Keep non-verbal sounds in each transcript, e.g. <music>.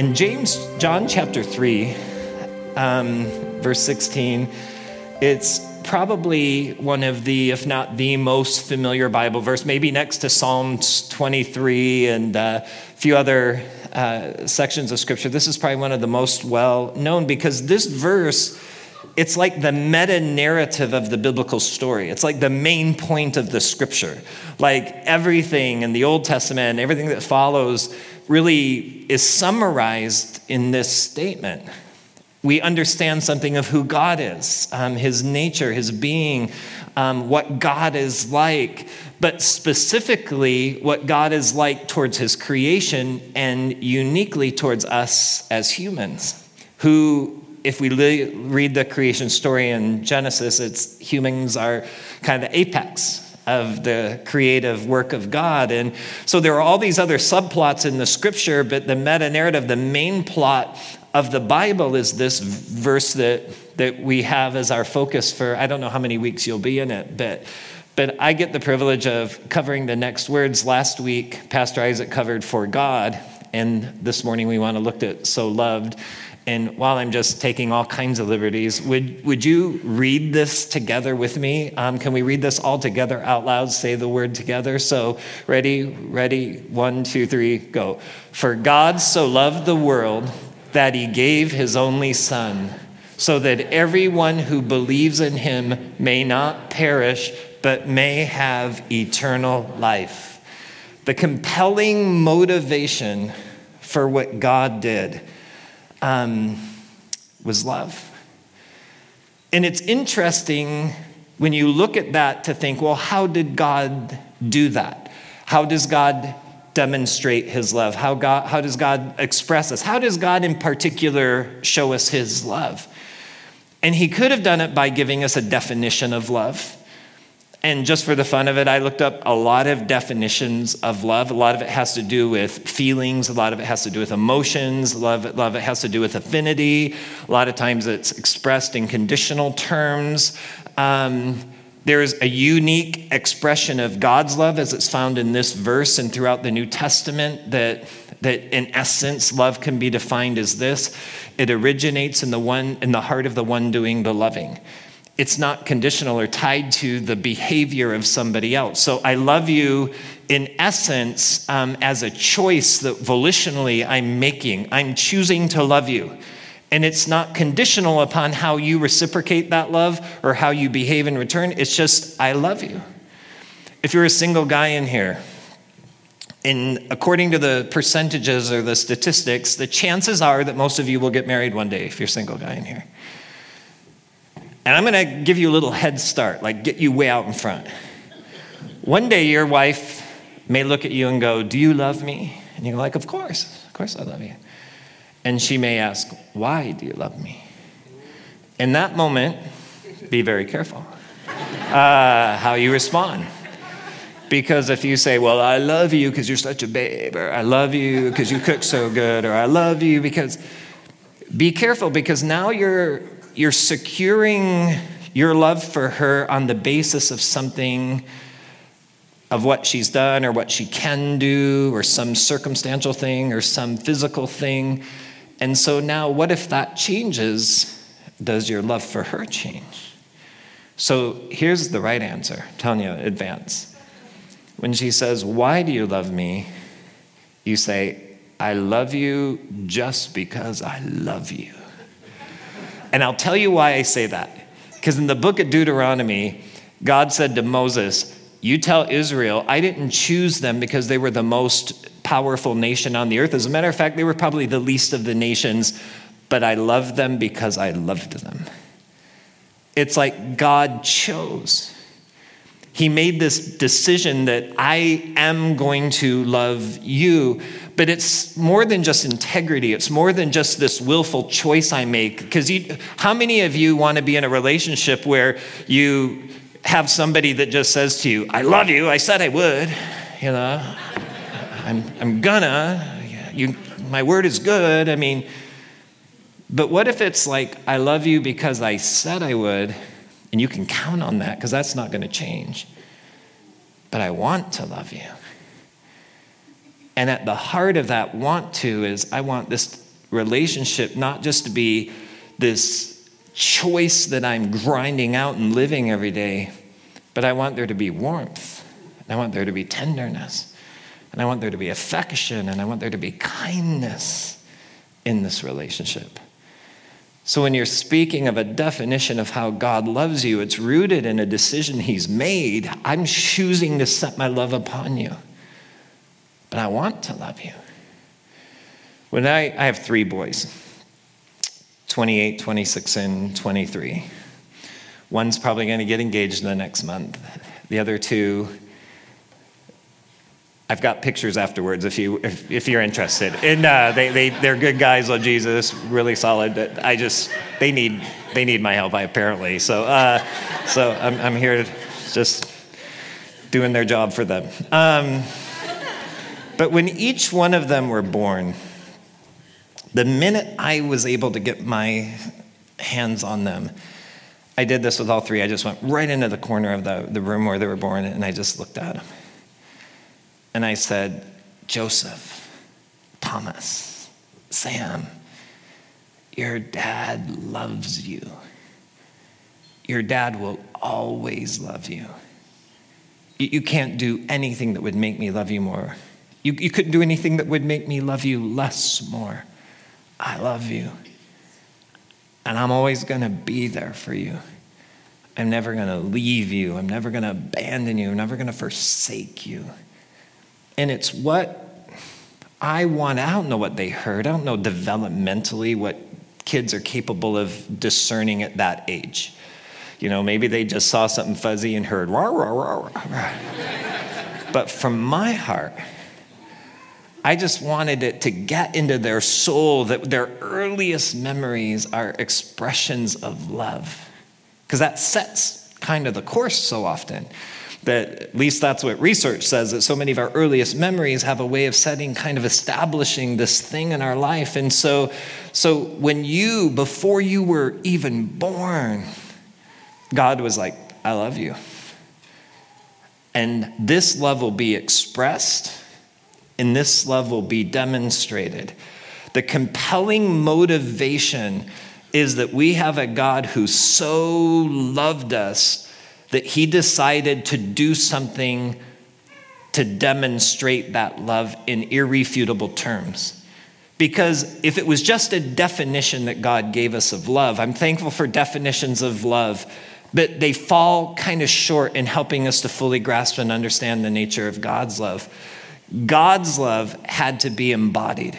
In James, John chapter 3, um, verse 16, it's probably one of the, if not the most familiar Bible verse, maybe next to Psalms 23 and uh, a few other uh, sections of Scripture. This is probably one of the most well known because this verse. It's like the meta narrative of the biblical story. It's like the main point of the scripture. Like everything in the Old Testament, everything that follows, really is summarized in this statement. We understand something of who God is, um, his nature, his being, um, what God is like, but specifically what God is like towards his creation and uniquely towards us as humans, who, if we read the creation story in Genesis, it's humans are kind of the apex of the creative work of God. And so there are all these other subplots in the scripture, but the meta narrative, the main plot of the Bible is this verse that, that we have as our focus for, I don't know how many weeks you'll be in it, but, but I get the privilege of covering the next words. Last week, Pastor Isaac covered For God, and this morning we want to look at So Loved. And while I'm just taking all kinds of liberties, would, would you read this together with me? Um, can we read this all together out loud? Say the word together. So, ready, ready, one, two, three, go. For God so loved the world that he gave his only Son, so that everyone who believes in him may not perish, but may have eternal life. The compelling motivation for what God did um, was love. And it's interesting when you look at that to think, well, how did God do that? How does God demonstrate his love? How, God, how does God express us? How does God, in particular, show us his love? And he could have done it by giving us a definition of love. And just for the fun of it, I looked up a lot of definitions of love. A lot of it has to do with feelings, a lot of it has to do with emotions, lot of it, it has to do with affinity. A lot of times it's expressed in conditional terms. Um, there's a unique expression of God's love as it's found in this verse and throughout the New Testament that, that in essence love can be defined as this. It originates in the one in the heart of the one doing the loving. It's not conditional or tied to the behavior of somebody else. So I love you in essence um, as a choice that volitionally I'm making. I'm choosing to love you. And it's not conditional upon how you reciprocate that love or how you behave in return. It's just, I love you. If you're a single guy in here, and according to the percentages or the statistics, the chances are that most of you will get married one day if you're a single guy in here. And I'm going to give you a little head start, like get you way out in front. One day your wife may look at you and go, Do you love me? And you're like, Of course, of course I love you. And she may ask, Why do you love me? In that moment, be very careful uh, how you respond. Because if you say, Well, I love you because you're such a babe, or I love you because you cook so good, or I love you because, be careful because now you're, you're securing your love for her on the basis of something of what she's done or what she can do or some circumstantial thing or some physical thing and so now, what if that changes? Does your love for her change? So here's the right answer. You, advance. When she says, Why do you love me? You say, I love you just because I love you. And I'll tell you why I say that. Because in the book of Deuteronomy, God said to Moses, You tell Israel, I didn't choose them because they were the most powerful nation on the earth. As a matter of fact, they were probably the least of the nations, but I loved them because I loved them. It's like God chose. He made this decision that I am going to love you, but it's more than just integrity. It's more than just this willful choice I make. Because how many of you want to be in a relationship where you have somebody that just says to you, I love you, I said I would, you know? I'm, I'm gonna, you, my word is good. I mean, but what if it's like, I love you because I said I would, and you can count on that because that's not going to change. But I want to love you. And at the heart of that want to is I want this relationship not just to be this choice that I'm grinding out and living every day, but I want there to be warmth, and I want there to be tenderness, and I want there to be affection, and I want there to be kindness in this relationship. So, when you're speaking of a definition of how God loves you, it's rooted in a decision He's made. I'm choosing to set my love upon you, but I want to love you. When I, I have three boys 28, 26, and 23. One's probably going to get engaged in the next month. The other two, I've got pictures afterwards if, you, if, if you're interested. And uh, they, they, they're good guys, love Jesus, really solid. But I just, they need, they need my help, apparently. So, uh, so I'm, I'm here just doing their job for them. Um, but when each one of them were born, the minute I was able to get my hands on them, I did this with all three. I just went right into the corner of the, the room where they were born and I just looked at them. And I said, Joseph, Thomas, Sam, your dad loves you. Your dad will always love you. You can't do anything that would make me love you more. You, you couldn't do anything that would make me love you less more. I love you. And I'm always going to be there for you. I'm never going to leave you. I'm never going to abandon you. I'm never going to forsake you. And it's what I want. I don't know what they heard. I don't know developmentally what kids are capable of discerning at that age. You know, maybe they just saw something fuzzy and heard, rah, rah, rah, rah. but from my heart, I just wanted it to get into their soul that their earliest memories are expressions of love. Because that sets kind of the course so often. That at least that's what research says that so many of our earliest memories have a way of setting kind of establishing this thing in our life. And so so when you before you were even born god was like i love you. And this love will be expressed and this love will be demonstrated the compelling motivation is that we have a god who so loved us that he decided to do something to demonstrate that love in irrefutable terms. Because if it was just a definition that God gave us of love, I'm thankful for definitions of love, but they fall kind of short in helping us to fully grasp and understand the nature of God's love. God's love had to be embodied.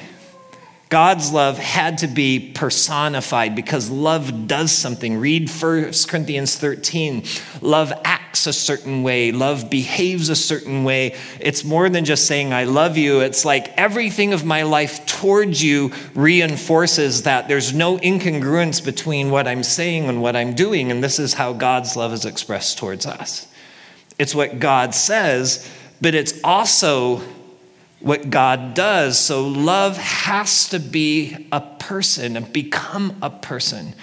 God's love had to be personified because love does something. Read 1 Corinthians 13. Love acts a certain way, love behaves a certain way. It's more than just saying, I love you. It's like everything of my life towards you reinforces that. There's no incongruence between what I'm saying and what I'm doing. And this is how God's love is expressed towards us. It's what God says, but it's also what God does. So love has to be a person and become a person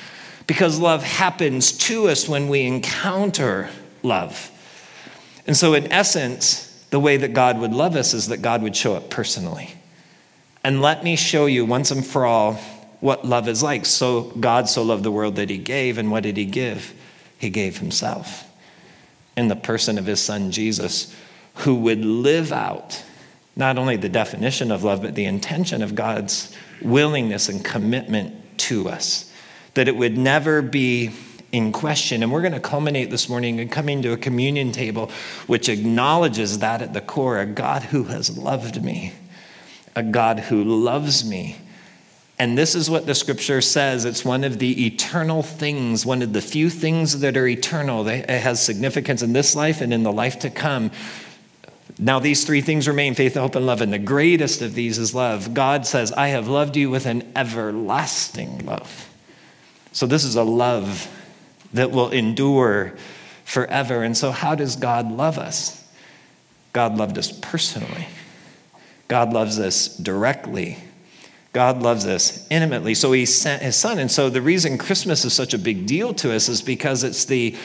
because love happens to us when we encounter love. And so, in essence, the way that God would love us is that God would show up personally. And let me show you once and for all what love is like. So, God so loved the world that He gave, and what did He give? He gave Himself in the person of His Son Jesus, who would live out not only the definition of love, but the intention of God's willingness and commitment to us. That it would never be in question. And we're going to culminate this morning in coming to a communion table which acknowledges that at the core a God who has loved me, a God who loves me. And this is what the scripture says. It's one of the eternal things, one of the few things that are eternal. It has significance in this life and in the life to come. Now, these three things remain faith, hope, and love. And the greatest of these is love. God says, I have loved you with an everlasting love. So, this is a love that will endure forever. And so, how does God love us? God loved us personally, God loves us directly. God loves us intimately. So he sent his son. And so the reason Christmas is such a big deal to us is because it's the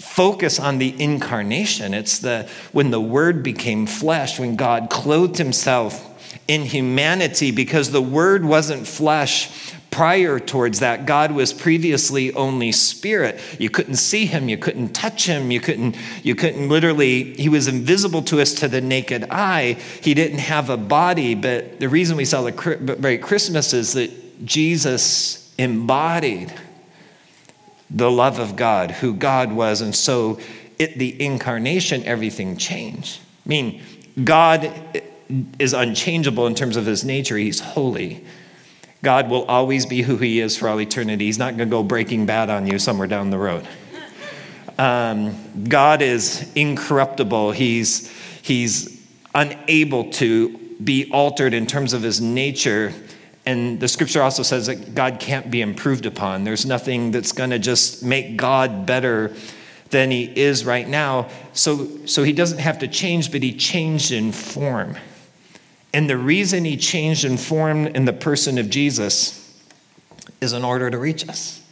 focus on the incarnation. It's the when the word became flesh, when God clothed himself in humanity because the Word wasn't flesh prior towards that. God was previously only spirit. You couldn't see him, you couldn't touch him, you couldn't, you couldn't literally, he was invisible to us to the naked eye. He didn't have a body, but the reason we celebrate Christmas is that Jesus embodied the love of God, who God was, and so at the incarnation, everything changed. I mean, God is unchangeable in terms of his nature, he's holy. God will always be who he is for all eternity. He's not going to go breaking bad on you somewhere down the road. Um, God is incorruptible. He's, he's unable to be altered in terms of his nature. And the scripture also says that God can't be improved upon. There's nothing that's going to just make God better than he is right now. So, so he doesn't have to change, but he changed in form. And the reason he changed in form in the person of Jesus is in order to reach us,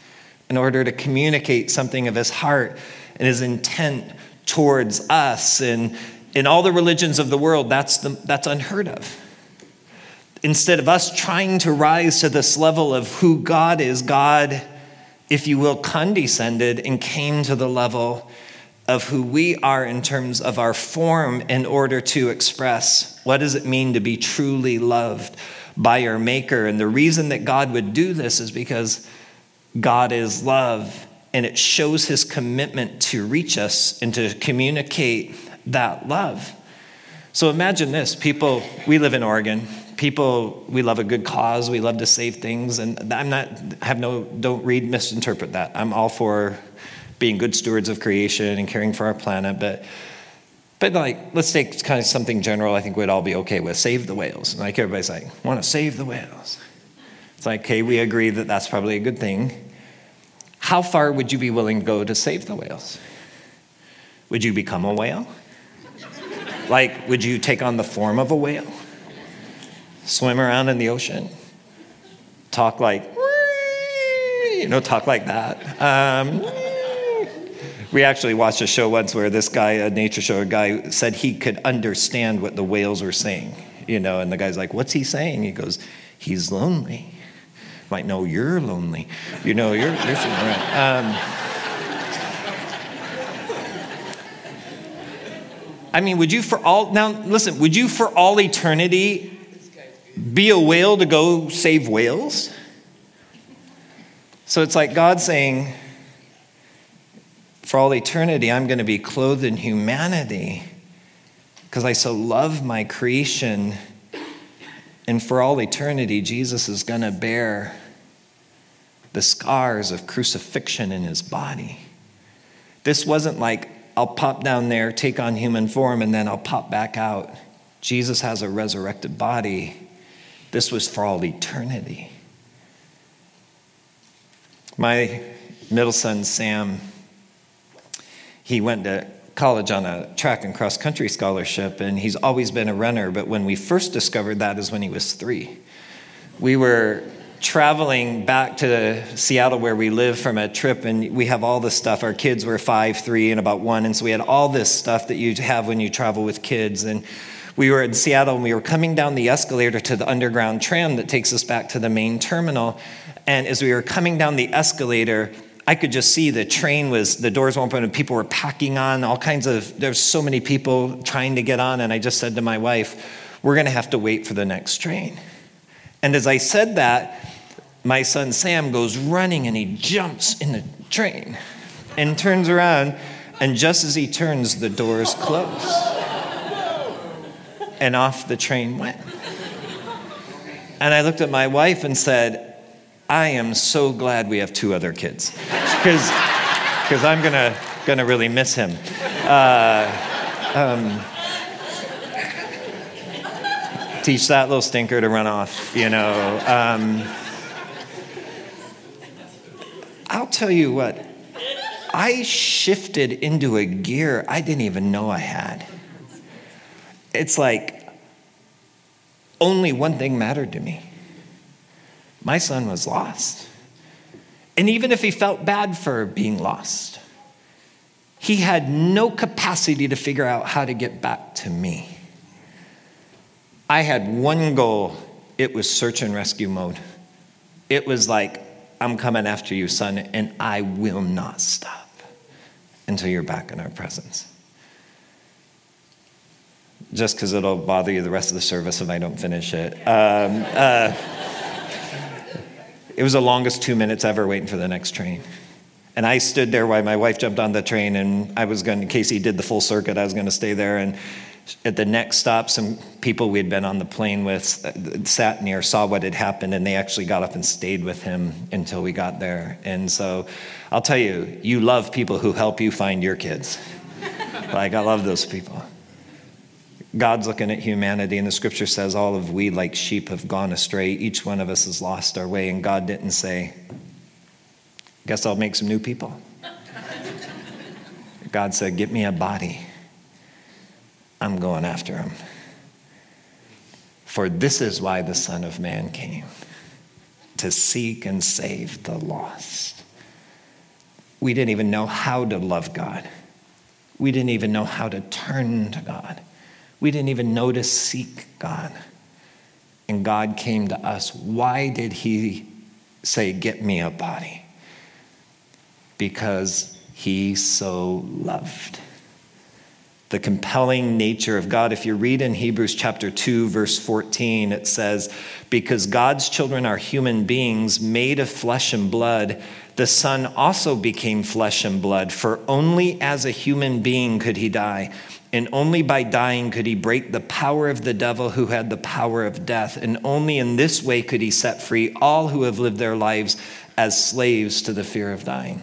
in order to communicate something of his heart and his intent towards us. And in all the religions of the world, that's, the, that's unheard of. Instead of us trying to rise to this level of who God is, God, if you will, condescended and came to the level of who we are in terms of our form in order to express what does it mean to be truly loved by our maker. And the reason that god would do this is because god is love and it shows his commitment to reach us and to communicate that love. So imagine this people we live in oregon people we love a good cause we love to save things and i'm not have no don't read misinterpret that i'm all for being good stewards of creation and caring for our planet, but but like, let's take kind of something general. I think we'd all be okay with save the whales. Like everybody's like, want to save the whales. It's like, okay, we agree that that's probably a good thing. How far would you be willing to go to save the whales? Would you become a whale? like, would you take on the form of a whale? Swim around in the ocean? Talk like, you know, talk like that. Um, we actually watched a show once where this guy, a nature show, guy said he could understand what the whales were saying, you know, and the guy's like, What's he saying? He goes, He's lonely. I'm like, no, you're lonely. You know, you're, you're right. Um, I mean, would you for all, now listen, would you for all eternity be a whale to go save whales? So it's like God saying, for all eternity, I'm going to be clothed in humanity because I so love my creation. And for all eternity, Jesus is going to bear the scars of crucifixion in his body. This wasn't like, I'll pop down there, take on human form, and then I'll pop back out. Jesus has a resurrected body. This was for all eternity. My middle son, Sam, he went to college on a track and cross country scholarship, and he's always been a runner. But when we first discovered that is when he was three. We were traveling back to Seattle where we live from a trip, and we have all this stuff. Our kids were five, three, and about one, and so we had all this stuff that you have when you travel with kids. And we were in Seattle, and we were coming down the escalator to the underground tram that takes us back to the main terminal. And as we were coming down the escalator, I could just see the train was, the doors were open and people were packing on, all kinds of, there's so many people trying to get on. And I just said to my wife, we're going to have to wait for the next train. And as I said that, my son Sam goes running and he jumps in the train and turns around. And just as he turns, the doors close. And off the train went. And I looked at my wife and said, I am so glad we have two other kids because I'm gonna, gonna really miss him. Uh, um, teach that little stinker to run off, you know. Um, I'll tell you what, I shifted into a gear I didn't even know I had. It's like only one thing mattered to me my son was lost. And even if he felt bad for being lost, he had no capacity to figure out how to get back to me. I had one goal it was search and rescue mode. It was like, I'm coming after you, son, and I will not stop until you're back in our presence. Just because it'll bother you the rest of the service if I don't finish it. Um, uh, it was the longest two minutes ever waiting for the next train. And I stood there while my wife jumped on the train, and I was going, in case he did the full circuit, I was going to stay there. And at the next stop, some people we had been on the plane with uh, sat near, saw what had happened, and they actually got up and stayed with him until we got there. And so I'll tell you, you love people who help you find your kids. like, I love those people. God's looking at humanity, and the scripture says, All of we, like sheep, have gone astray. Each one of us has lost our way, and God didn't say, Guess I'll make some new people. <laughs> God said, Get me a body I'm going after him. For this is why the Son of Man came to seek and save the lost. We didn't even know how to love God. We didn't even know how to turn to God. We didn't even know to seek God. And God came to us. Why did He say, Get me a body? Because He so loved the compelling nature of God. If you read in Hebrews chapter 2, verse 14, it says, Because God's children are human beings made of flesh and blood, the Son also became flesh and blood, for only as a human being could he die. And only by dying could he break the power of the devil who had the power of death. And only in this way could he set free all who have lived their lives as slaves to the fear of dying.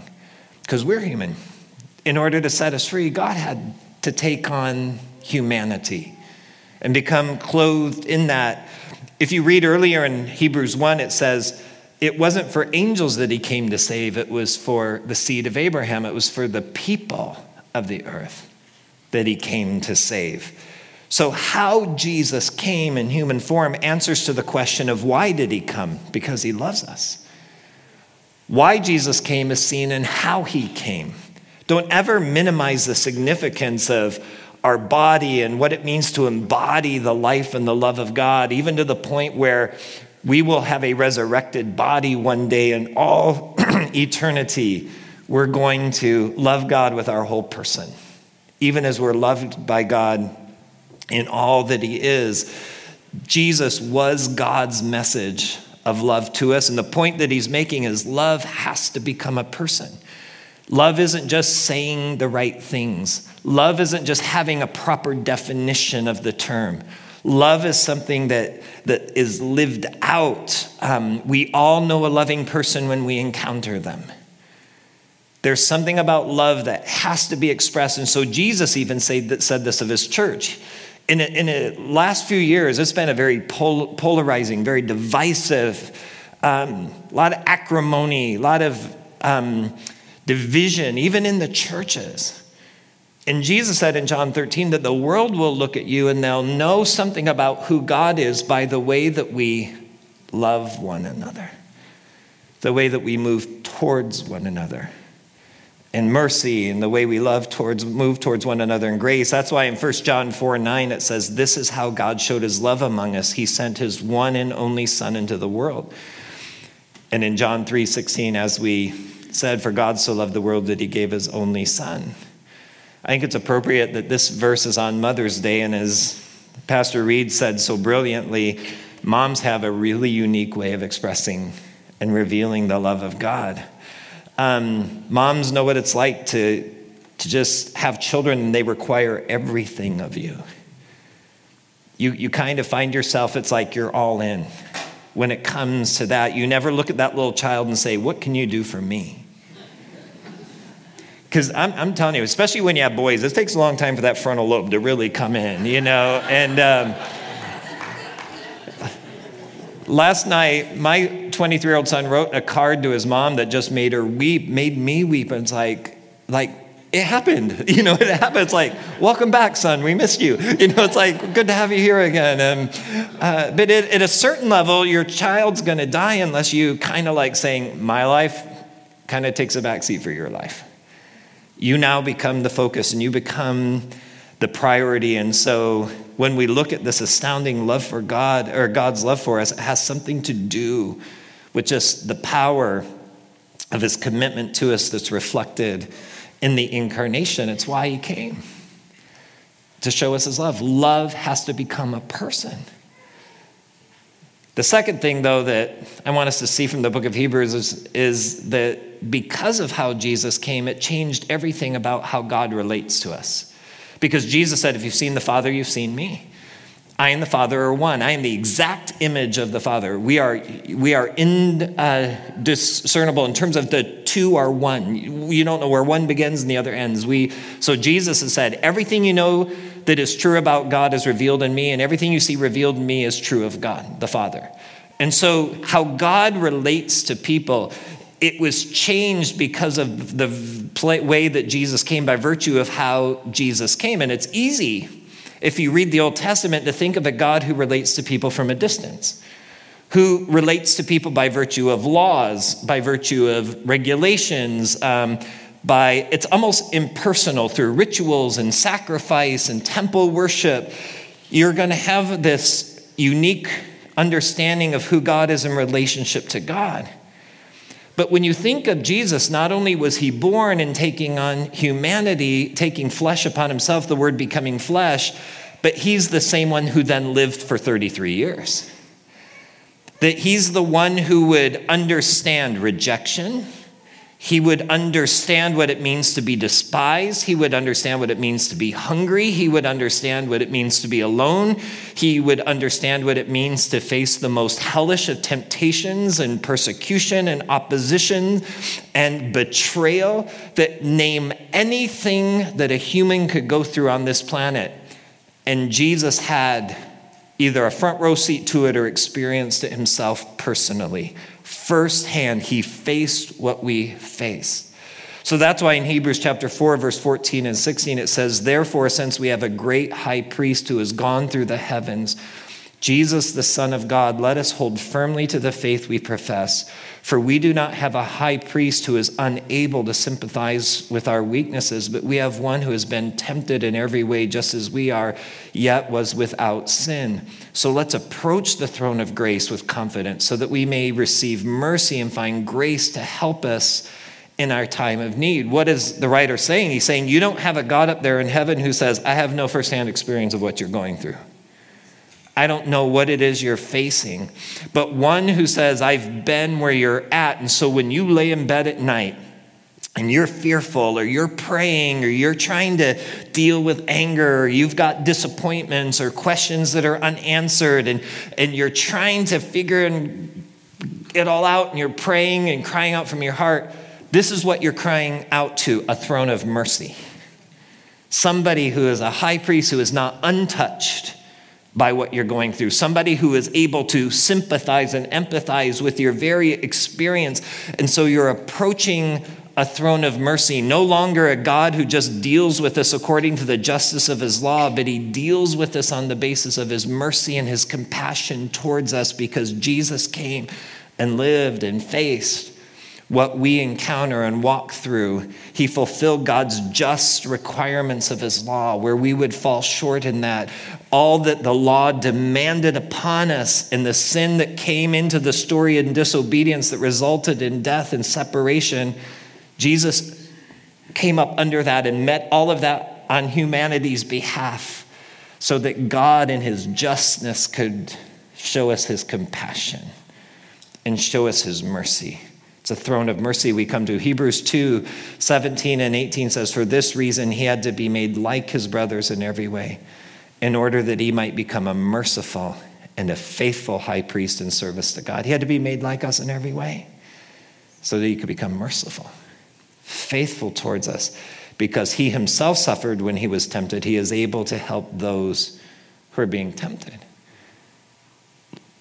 Because we're human. In order to set us free, God had to take on humanity and become clothed in that. If you read earlier in Hebrews 1, it says, it wasn't for angels that he came to save, it was for the seed of Abraham, it was for the people of the earth that he came to save. So, how Jesus came in human form answers to the question of why did he come? Because he loves us. Why Jesus came is seen in how he came. Don't ever minimize the significance of our body and what it means to embody the life and the love of God, even to the point where we will have a resurrected body one day and all <clears throat> eternity we're going to love God with our whole person, even as we're loved by God in all that He is. Jesus was God's message of love to us. And the point that He's making is love has to become a person. Love isn't just saying the right things. Love isn't just having a proper definition of the term. Love is something that, that is lived out. Um, we all know a loving person when we encounter them. There's something about love that has to be expressed. And so Jesus even said, this of his church. In, a, in the last few years, it's been a very pol- polarizing, very divisive, um, a lot of acrimony, a lot of um, division, even in the churches. And Jesus said in John 13 that the world will look at you and they'll know something about who God is by the way that we love one another, the way that we move towards one another in mercy and the way we love towards move towards one another in grace that's why in 1 john 4 9 it says this is how god showed his love among us he sent his one and only son into the world and in john 3 16 as we said, For God so loved the world that he gave his only son. I think it's appropriate that this verse is on Mother's Day, and as Pastor Reed said so brilliantly, moms have a really unique way of expressing and revealing the love of God. Um, moms know what it's like to, to just have children and they require everything of you. You, you kind of find yourself, it's like you're all in. When it comes to that, you never look at that little child and say, What can you do for me? because I'm, I'm, telling you, especially when you have boys, it takes a long time for that frontal lobe to really come in, you know. And um, last night, my 23 year old son wrote a card to his mom that just made her weep, made me weep. And it's like, like, it happened. <laughs> You know, it happened. It's like, welcome back, son. We missed you. <laughs> You know, it's like, good to have you here again. And, uh, but it, at a certain level, your child's going to die unless you kind of like saying, my life kind of takes a backseat for your life you now become the focus and you become the priority. And so when we look at this astounding love for God or God's love for us, it has something to do with just the power of his commitment to us that's reflected in the incarnation. It's why he came to show us his love. Love has to become a person. The second thing, though, that I want us to see from the book of Hebrews is, is that because of how Jesus came, it changed everything about how God relates to us. Because Jesus said, If you've seen the Father, you've seen me. I and the Father are one. I am the exact image of the Father. We are, we are indiscernible uh, in terms of the two are one. You don't know where one begins and the other ends. We, so Jesus has said, Everything you know that is true about God is revealed in me, and everything you see revealed in me is true of God, the Father. And so, how God relates to people it was changed because of the way that Jesus came by virtue of how Jesus came. And it's easy, if you read the Old Testament, to think of a God who relates to people from a distance, who relates to people by virtue of laws, by virtue of regulations. Um, by it's almost impersonal through rituals and sacrifice and temple worship you're going to have this unique understanding of who god is in relationship to god but when you think of Jesus, not only was he born and taking on humanity, taking flesh upon himself, the word becoming flesh, but he's the same one who then lived for 33 years. That he's the one who would understand rejection he would understand what it means to be despised. He would understand what it means to be hungry. He would understand what it means to be alone. He would understand what it means to face the most hellish of temptations and persecution and opposition and betrayal that name anything that a human could go through on this planet. And Jesus had either a front row seat to it or experienced it himself personally firsthand. He faced what we face. So that's why in Hebrews chapter 4, verse 14 and 16, it says, Therefore, since we have a great high priest who has gone through the heavens, Jesus, the Son of God, let us hold firmly to the faith we profess. For we do not have a high priest who is unable to sympathize with our weaknesses, but we have one who has been tempted in every way, just as we are, yet was without sin. So let's approach the throne of grace with confidence so that we may receive mercy and find grace to help us in our time of need. What is the writer saying? He's saying, You don't have a God up there in heaven who says, I have no firsthand experience of what you're going through. I don't know what it is you're facing, but one who says, I've been where you're at. And so when you lay in bed at night, and you're fearful or you're praying or you're trying to deal with anger or you've got disappointments or questions that are unanswered and, and you're trying to figure it all out and you're praying and crying out from your heart, this is what you're crying out to a throne of mercy. Somebody who is a high priest who is not untouched by what you're going through, somebody who is able to sympathize and empathize with your very experience. And so you're approaching a throne of mercy, no longer a God who just deals with us according to the justice of his law, but he deals with us on the basis of his mercy and his compassion towards us because Jesus came and lived and faced what we encounter and walk through. He fulfilled God's just requirements of his law, where we would fall short in that. All that the law demanded upon us and the sin that came into the story and disobedience that resulted in death and separation, Jesus came up under that and met all of that on humanity's behalf so that God in his justness could show us his compassion and show us his mercy. It's a throne of mercy we come to. Hebrews 2 17 and 18 says, For this reason he had to be made like his brothers in every way, in order that he might become a merciful and a faithful high priest in service to God. He had to be made like us in every way so that he could become merciful, faithful towards us. Because he himself suffered when he was tempted, he is able to help those who are being tempted.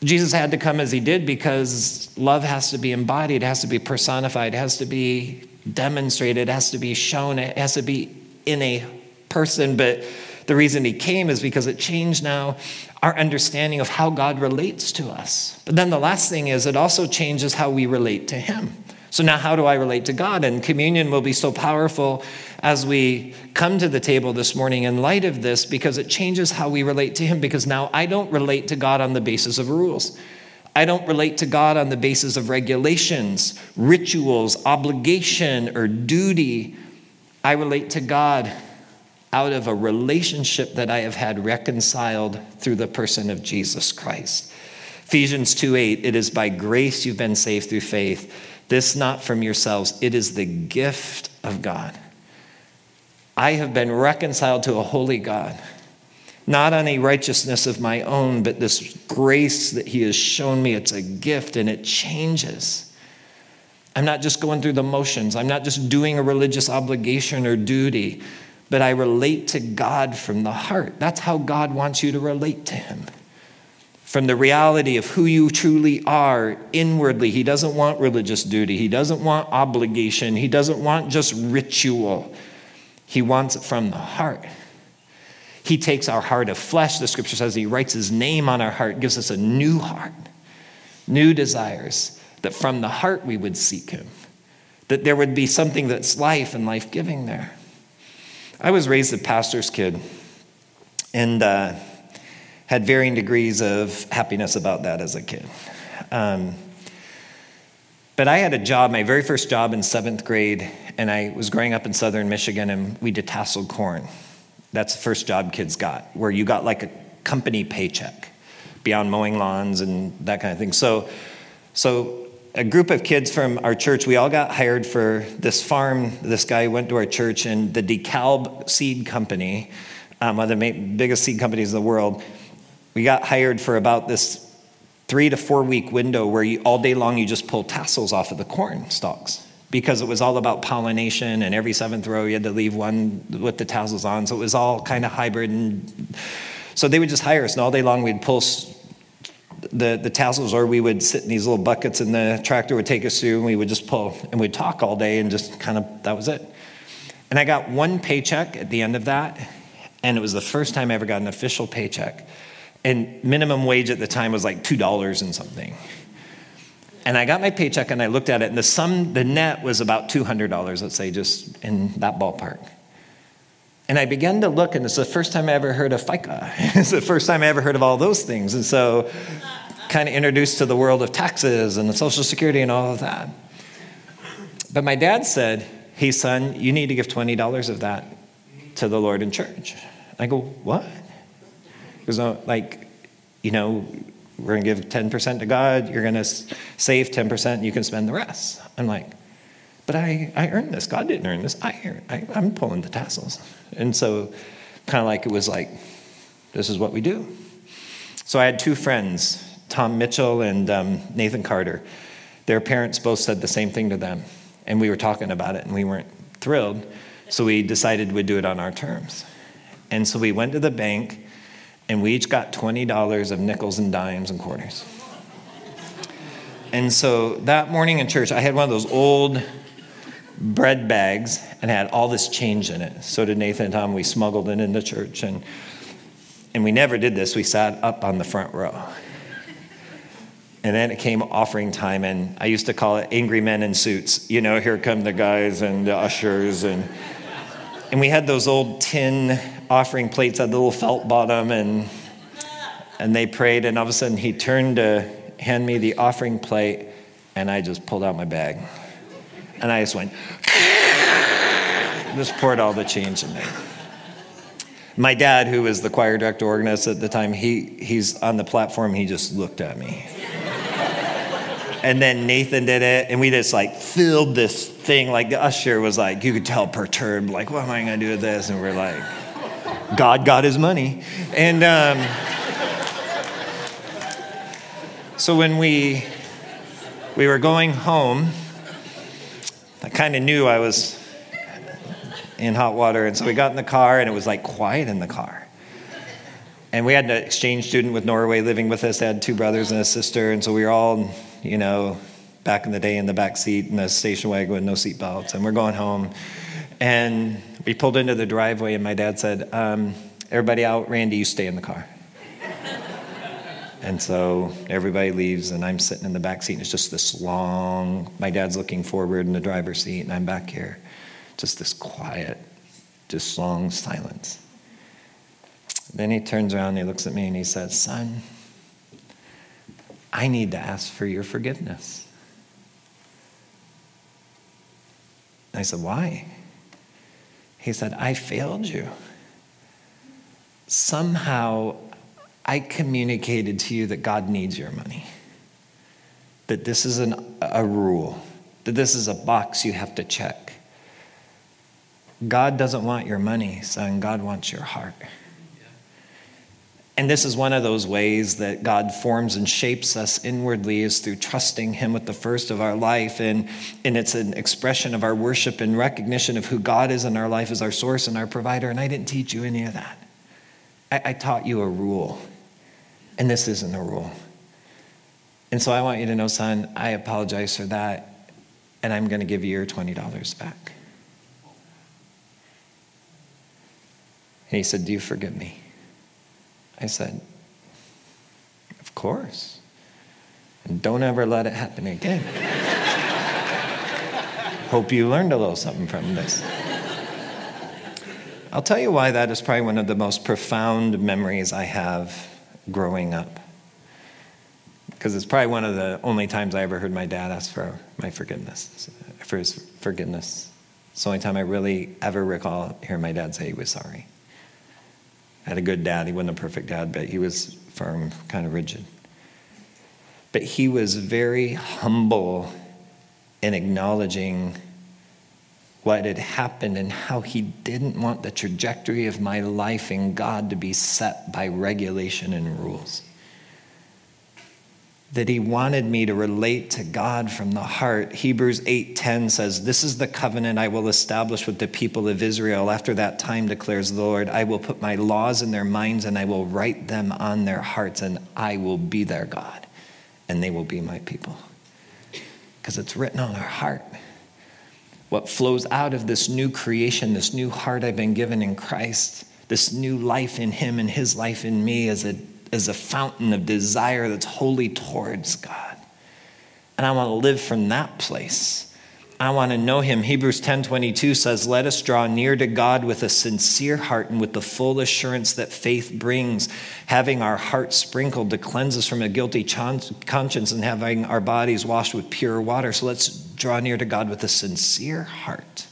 Jesus had to come as he did because love has to be embodied, has to be personified, has to be demonstrated, has to be shown, it has to be in a person. But the reason he came is because it changed now our understanding of how God relates to us. But then the last thing is it also changes how we relate to him. So now, how do I relate to God? And communion will be so powerful as we come to the table this morning in light of this because it changes how we relate to Him. Because now I don't relate to God on the basis of rules. I don't relate to God on the basis of regulations, rituals, obligation, or duty. I relate to God out of a relationship that I have had reconciled through the person of Jesus Christ. Ephesians 2 8, it is by grace you've been saved through faith. This not from yourselves, it is the gift of God. I have been reconciled to a holy God, not on a righteousness of my own, but this grace that He has shown me. It's a gift and it changes. I'm not just going through the motions, I'm not just doing a religious obligation or duty, but I relate to God from the heart. That's how God wants you to relate to Him from the reality of who you truly are inwardly. He doesn't want religious duty, He doesn't want obligation, He doesn't want just ritual. He wants it from the heart. He takes our heart of flesh, the scripture says, He writes His name on our heart, gives us a new heart, new desires, that from the heart we would seek Him, that there would be something that's life and life giving there. I was raised a pastor's kid, and uh, had varying degrees of happiness about that as a kid. Um, but I had a job, my very first job in seventh grade, and I was growing up in southern Michigan, and we detasseled corn. That's the first job kids got, where you got like a company paycheck beyond mowing lawns and that kind of thing. So, so a group of kids from our church, we all got hired for this farm. This guy went to our church, and the DeKalb Seed Company, um, one of the biggest seed companies in the world, we got hired for about this three to four week window where you, all day long you just pull tassels off of the corn stalks because it was all about pollination and every seventh row you had to leave one with the tassels on. So it was all kind of hybrid and so they would just hire us and all day long we'd pull the, the tassels or we would sit in these little buckets and the tractor would take us through and we would just pull and we'd talk all day and just kind of that was it. And i got one paycheck at the end of that and it was the first time i ever got an official paycheck and minimum wage at the time was like $2 and something. And I got my paycheck and I looked at it, and the sum, the net was about $200, let's say, just in that ballpark. And I began to look, and it's the first time I ever heard of FICA. <laughs> it's the first time I ever heard of all those things. And so, kind of introduced to the world of taxes and the Social Security and all of that. But my dad said, Hey, son, you need to give $20 of that to the Lord in church. I go, What? Because, uh, like, you know, we're going to give 10% to God, you're going to save 10%, and you can spend the rest. I'm like, but I, I earned this. God didn't earn this. I, I, I'm pulling the tassels. And so, kind of like it was like, this is what we do. So I had two friends, Tom Mitchell and um, Nathan Carter. Their parents both said the same thing to them. And we were talking about it, and we weren't thrilled. So we decided we'd do it on our terms. And so we went to the bank and we each got $20 of nickels and dimes and quarters. And so that morning in church, I had one of those old bread bags and had all this change in it. So did Nathan and Tom. We smuggled it into church. And, and we never did this. We sat up on the front row. And then it came offering time, and I used to call it angry men in suits. You know, here come the guys and the ushers. And, and we had those old tin offering plates had the little felt bottom, and and they prayed, and all of a sudden he turned to hand me the offering plate, and I just pulled out my bag, and I just went, <laughs> just poured all the change in there. My dad, who was the choir director organist at the time, he he's on the platform. He just looked at me. <laughs> and then Nathan did it, and we just like filled this thing. Like the usher was like, you could tell perturbed, like, what am I gonna do with this? And we're like, God got his money. And um, so when we, we were going home, I kind of knew I was in hot water. And so we got in the car, and it was like quiet in the car. And we had an exchange student with Norway living with us. They had two brothers and a sister. And so we were all, you know, back in the day in the back seat in the station wagon with no seatbelts. And we're going home. And we pulled into the driveway, and my dad said, um, Everybody out, Randy, you stay in the car. And so everybody leaves, and I'm sitting in the back seat, and it's just this long. My dad's looking forward in the driver's seat, and I'm back here. Just this quiet, just long silence. Then he turns around and he looks at me and he says, Son, I need to ask for your forgiveness. I said, Why? He said, I failed you. Somehow I communicated to you that God needs your money, that this is an, a rule, that this is a box you have to check. God doesn't want your money, son. God wants your heart. And this is one of those ways that God forms and shapes us inwardly is through trusting Him with the first of our life. And, and it's an expression of our worship and recognition of who God is in our life as our source and our provider. And I didn't teach you any of that. I, I taught you a rule. And this isn't a rule. And so I want you to know, son, I apologize for that, and I'm going to give you your $20 back. And he said, Do you forgive me? I said, Of course. And don't ever let it happen again. <laughs> Hope you learned a little something from this. I'll tell you why that is probably one of the most profound memories I have growing up. Because it's probably one of the only times I ever heard my dad ask for my forgiveness, for his forgiveness. It's the only time I really ever recall hearing my dad say he was sorry. I had a good dad. He wasn't a perfect dad, but he was firm, kind of rigid. But he was very humble in acknowledging what had happened and how he didn't want the trajectory of my life in God to be set by regulation and rules. That he wanted me to relate to God from the heart. Hebrews 8:10 says, "This is the covenant I will establish with the people of Israel after that time declares the Lord, I will put my laws in their minds and I will write them on their hearts and I will be their God and they will be my people." Because it's written on our heart what flows out of this new creation, this new heart I've been given in Christ, this new life in Him and His life in me is a, is a fountain of desire that's holy towards God. And I want to live from that place. I want to know him. Hebrews 10:22 says, "Let us draw near to God with a sincere heart and with the full assurance that faith brings, having our hearts sprinkled to cleanse us from a guilty conscience and having our bodies washed with pure water." So let's draw near to God with a sincere heart.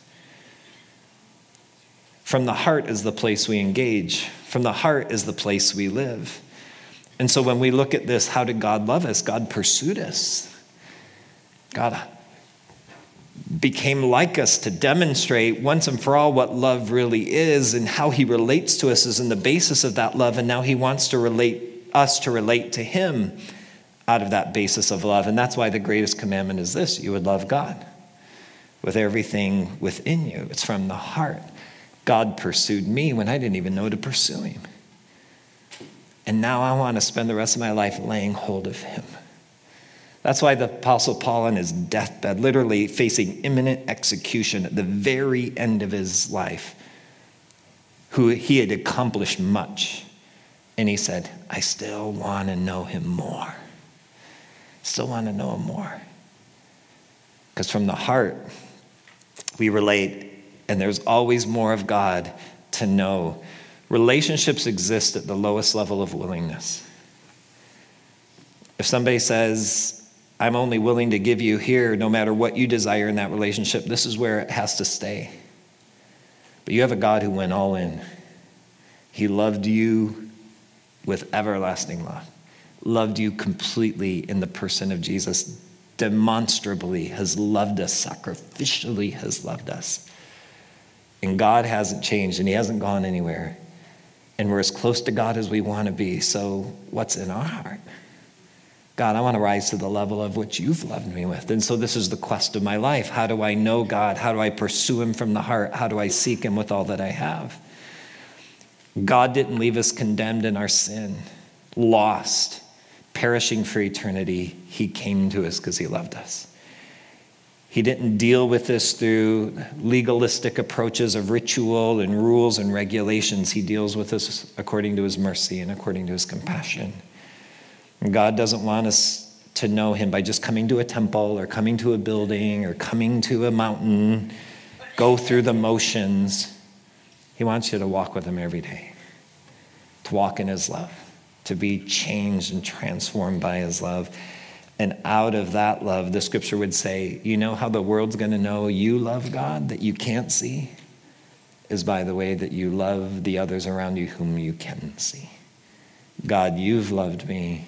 From the heart is the place we engage. From the heart is the place we live. And so when we look at this, how did God love us? God pursued us. God became like us to demonstrate once and for all what love really is and how he relates to us is in the basis of that love. And now he wants to relate us to relate to him out of that basis of love. And that's why the greatest commandment is this you would love god with everything within you. It's from the heart. God pursued me when i didn't even know to pursue him and now i want to spend the rest of my life laying hold of him that's why the Apostle Paul on his deathbed, literally facing imminent execution at the very end of his life, who he had accomplished much. And he said, I still want to know him more. Still want to know him more. Because from the heart, we relate, and there's always more of God to know. Relationships exist at the lowest level of willingness. If somebody says, I'm only willing to give you here no matter what you desire in that relationship. This is where it has to stay. But you have a God who went all in. He loved you with everlasting love, loved you completely in the person of Jesus, demonstrably has loved us, sacrificially has loved us. And God hasn't changed and He hasn't gone anywhere. And we're as close to God as we want to be. So, what's in our heart? God, I want to rise to the level of which you've loved me with. And so this is the quest of my life. How do I know God? How do I pursue him from the heart? How do I seek him with all that I have? God didn't leave us condemned in our sin, lost, perishing for eternity. He came to us because he loved us. He didn't deal with this through legalistic approaches of ritual and rules and regulations. He deals with us according to his mercy and according to his compassion. And God doesn't want us to know Him by just coming to a temple or coming to a building or coming to a mountain, go through the motions. He wants you to walk with Him every day, to walk in His love, to be changed and transformed by His love. And out of that love, the scripture would say, you know how the world's going to know you love God that you can't see? Is by the way that you love the others around you whom you can see. God, you've loved me.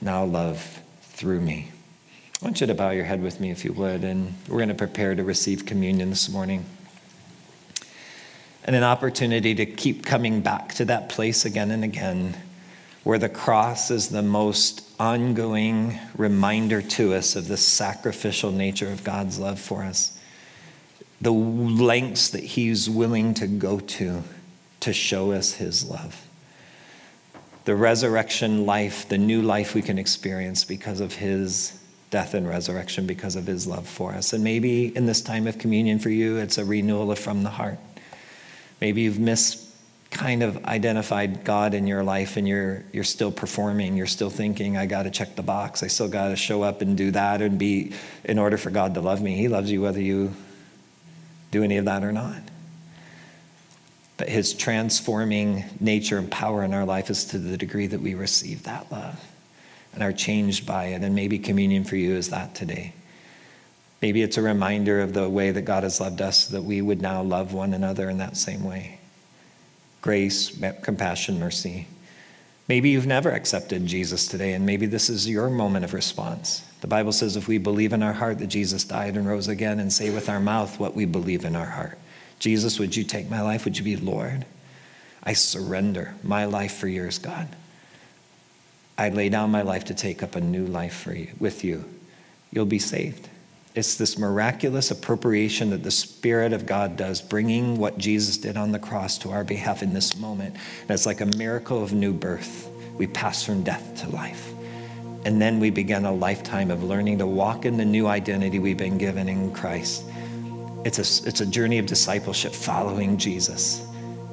Now love through me. I want you to bow your head with me if you would, and we're going to prepare to receive communion this morning. And an opportunity to keep coming back to that place again and again where the cross is the most ongoing reminder to us of the sacrificial nature of God's love for us, the lengths that He's willing to go to to show us His love. The resurrection life, the new life we can experience because of His death and resurrection, because of His love for us. And maybe in this time of communion for you, it's a renewal from the heart. Maybe you've missed kind of identified God in your life and you're you're still performing, you're still thinking, I gotta check the box, I still gotta show up and do that and be in order for God to love me. He loves you whether you do any of that or not. But his transforming nature and power in our life is to the degree that we receive that love and are changed by it. And maybe communion for you is that today. Maybe it's a reminder of the way that God has loved us, that we would now love one another in that same way grace, compassion, mercy. Maybe you've never accepted Jesus today, and maybe this is your moment of response. The Bible says if we believe in our heart that Jesus died and rose again, and say with our mouth what we believe in our heart Jesus, would you take my life? Would you be Lord? I surrender my life for yours, God. I lay down my life to take up a new life for you, with you. You'll be saved. It's this miraculous appropriation that the Spirit of God does, bringing what Jesus did on the cross to our behalf in this moment. And it's like a miracle of new birth. We pass from death to life. And then we begin a lifetime of learning to walk in the new identity we've been given in Christ. It's a, it's a journey of discipleship, following Jesus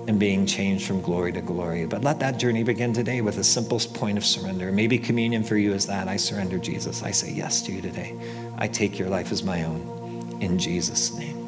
and being changed from glory to glory. But let that journey begin today with a simple point of surrender. Maybe communion for you is that I surrender Jesus. I say yes to you today. I take your life as my own. In Jesus' name.